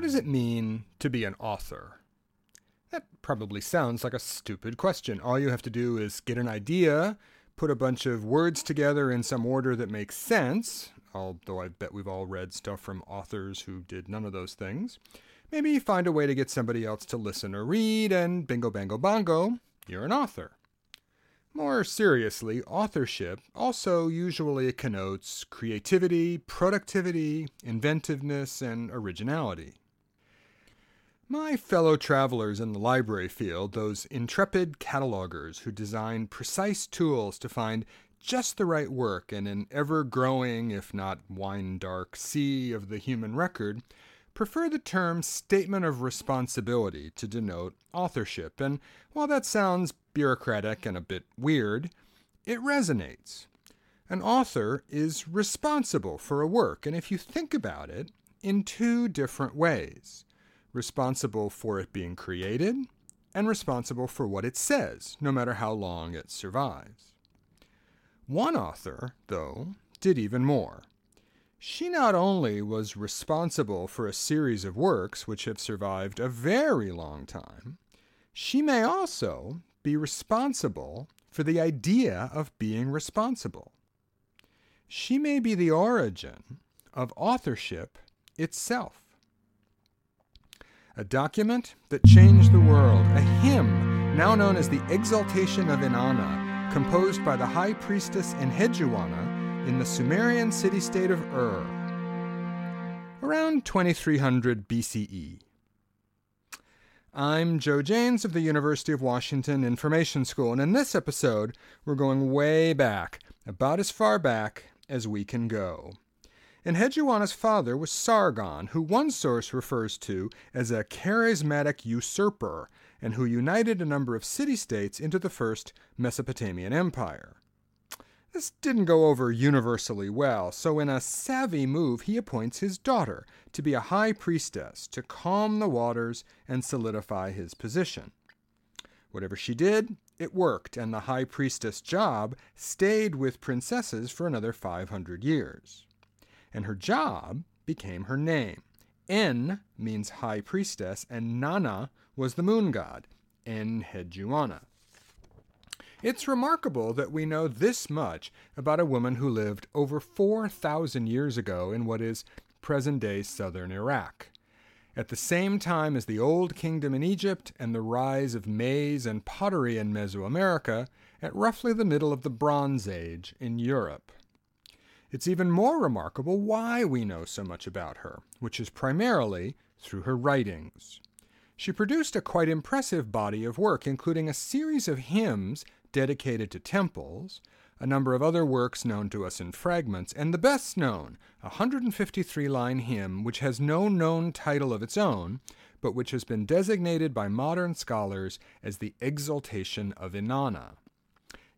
to be an author? That probably sounds like a stupid question. All you have to do is get an idea, put a bunch of words together in some order that makes sense, although I bet we've all read stuff from authors who did none of those things. Maybe find a way to get somebody else to listen or read, and bingo, bango, bongo, you're an author. More seriously, authorship also usually connotes creativity, productivity, inventiveness, and originality. My fellow travelers in the library field, those intrepid catalogers who design precise tools to find just the right work in an ever growing, if not wine dark, sea of the human record, prefer the term statement of responsibility to denote authorship. And while that sounds bureaucratic and a bit weird, it resonates. An author is responsible for a work, and if you think about it, in two different ways responsible for it being created, and responsible for what it says, no matter how long it survives. One author, though, did even more. She not only was responsible for a series of works which have survived a very long time, she may also be responsible for the idea of being responsible. She may be the origin of authorship itself. A document that changed the world, a hymn now known as the Exaltation of Inanna, composed by the high priestess Enheduanna in the Sumerian city state of Ur, around 2300 BCE. I'm Joe Janes of the University of Washington Information School, and in this episode, we're going way back, about as far back as we can go. Enheduanna's father was Sargon, who one source refers to as a charismatic usurper, and who united a number of city states into the first Mesopotamian Empire. This didn't go over universally well, so in a savvy move, he appoints his daughter to be a high priestess to calm the waters and solidify his position. Whatever she did, it worked, and the high priestess job stayed with princesses for another 500 years. And her job became her name. En means high priestess, and Nana was the moon god, En Enheduanna. It's remarkable that we know this much about a woman who lived over 4,000 years ago in what is present day southern Iraq. At the same time as the Old Kingdom in Egypt and the rise of maize and pottery in Mesoamerica, at roughly the middle of the Bronze Age in Europe. It's even more remarkable why we know so much about her, which is primarily through her writings. She produced a quite impressive body of work, including a series of hymns dedicated to temples, a number of other works known to us in fragments, and the best known, a 153 line hymn which has no known title of its own, but which has been designated by modern scholars as the Exaltation of Inanna.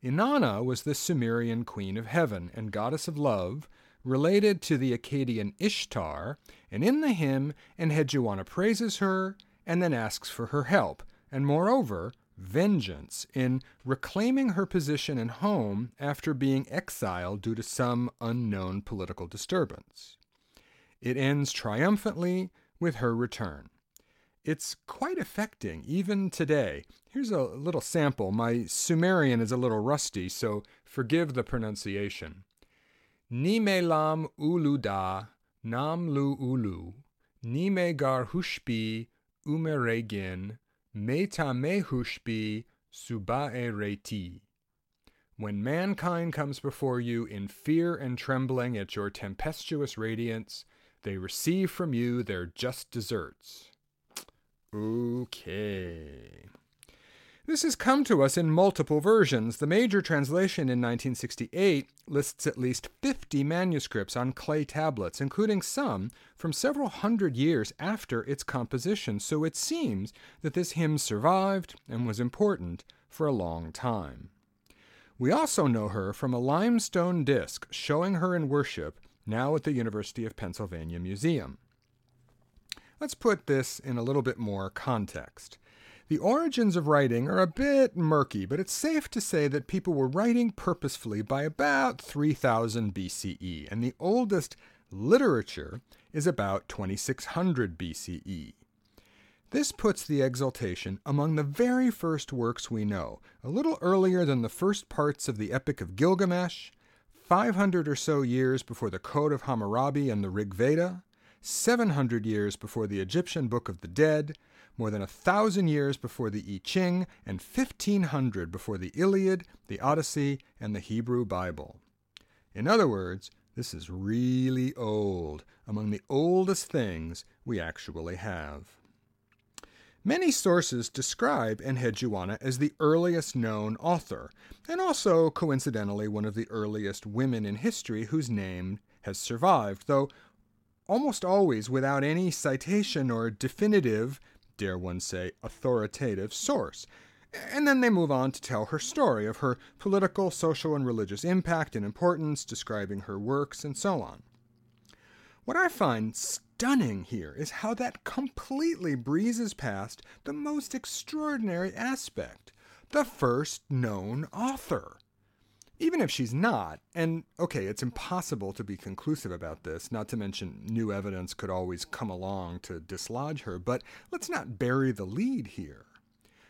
Inanna was the Sumerian queen of heaven and goddess of love, related to the Akkadian Ishtar, and in the hymn, Enheduanna praises her and then asks for her help, and moreover, vengeance in reclaiming her position and home after being exiled due to some unknown political disturbance. It ends triumphantly with her return. It's quite affecting, even today. Here's a little sample. My Sumerian is a little rusty, so forgive the pronunciation. Nime lam uluda nam lu ulu, nime gar hushbi umeregin Meta mehushbi subae reti. When mankind comes before you in fear and trembling at your tempestuous radiance, they receive from you their just deserts. Okay. This has come to us in multiple versions. The major translation in 1968 lists at least 50 manuscripts on clay tablets, including some from several hundred years after its composition, so it seems that this hymn survived and was important for a long time. We also know her from a limestone disc showing her in worship now at the University of Pennsylvania Museum. Let's put this in a little bit more context. The origins of writing are a bit murky, but it's safe to say that people were writing purposefully by about 3000 BCE, and the oldest literature is about 2600 BCE. This puts the Exaltation among the very first works we know, a little earlier than the first parts of the Epic of Gilgamesh, 500 or so years before the Code of Hammurabi and the Rig Veda, 700 years before the Egyptian Book of the Dead, more than a thousand years before the I Ching, and 1500 before the Iliad, the Odyssey, and the Hebrew Bible. In other words, this is really old, among the oldest things we actually have. Many sources describe Enheduanna as the earliest known author, and also, coincidentally, one of the earliest women in history whose name has survived, though almost always without any citation or definitive, dare one say, authoritative source. And then they move on to tell her story of her political, social, and religious impact and importance, describing her works, and so on. What I find stunning here is how that completely breezes past the most extraordinary aspect the first known author. Even if she's not, and okay, it's impossible to be conclusive about this, not to mention new evidence could always come along to dislodge her, but let's not bury the lead here.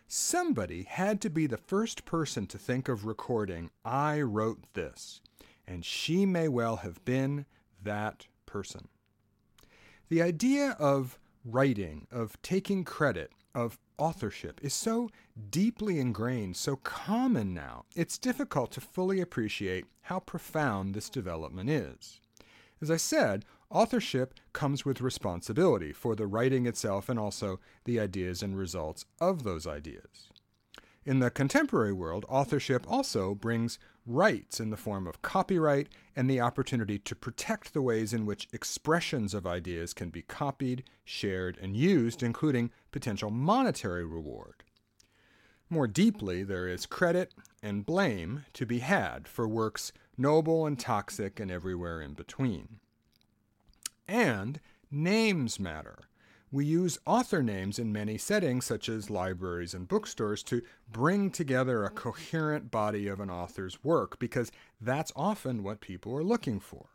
Somebody had to be the first person to think of recording, I wrote this, and she may well have been that person. The idea of writing, of taking credit, of authorship is so deeply ingrained, so common now, it's difficult to fully appreciate how profound this development is. As I said, authorship comes with responsibility for the writing itself and also the ideas and results of those ideas. In the contemporary world, authorship also brings rights in the form of copyright and the opportunity to protect the ways in which expressions of ideas can be copied, shared, and used, including potential monetary reward. More deeply, there is credit and blame to be had for works noble and toxic and everywhere in between. And names matter. We use author names in many settings, such as libraries and bookstores, to bring together a coherent body of an author's work, because that's often what people are looking for.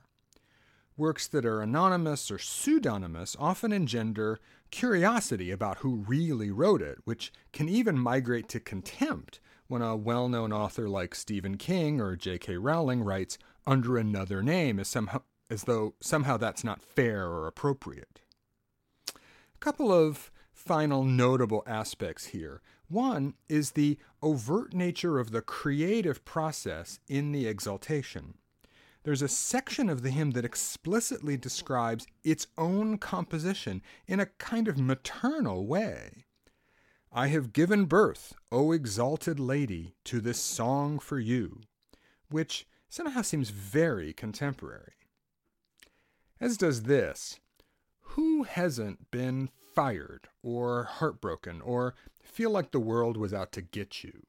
Works that are anonymous or pseudonymous often engender curiosity about who really wrote it, which can even migrate to contempt when a well known author like Stephen King or J.K. Rowling writes under another name as, somehow, as though somehow that's not fair or appropriate couple of final notable aspects here. One is the overt nature of the creative process in the exaltation. There's a section of the hymn that explicitly describes its own composition in a kind of maternal way. I have given birth, O exalted lady, to this song for you, which somehow seems very contemporary. As does this who hasn't been fired or heartbroken or feel like the world was out to get you?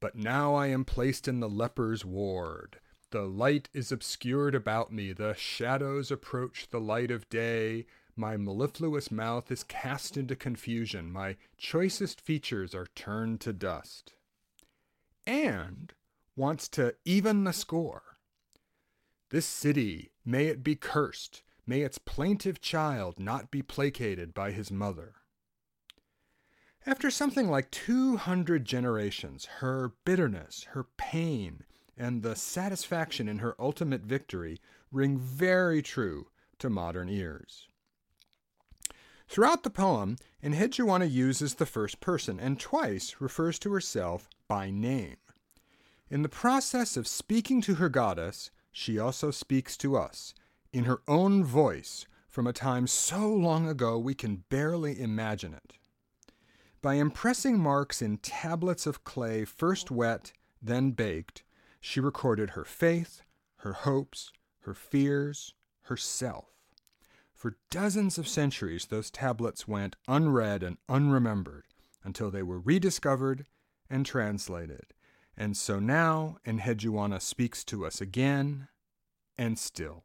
But now I am placed in the leper's ward. The light is obscured about me, the shadows approach the light of day. My mellifluous mouth is cast into confusion, my choicest features are turned to dust. And wants to even the score. This city, may it be cursed, May its plaintive child not be placated by his mother. After something like 200 generations, her bitterness, her pain, and the satisfaction in her ultimate victory ring very true to modern ears. Throughout the poem, Enheduanna uses the first person and twice refers to herself by name. In the process of speaking to her goddess, she also speaks to us, in her own voice from a time so long ago we can barely imagine it. By impressing marks in tablets of clay, first wet, then baked, she recorded her faith, her hopes, her fears, herself. For dozens of centuries, those tablets went unread and unremembered until they were rediscovered and translated. And so now, Enheduanna speaks to us again and still.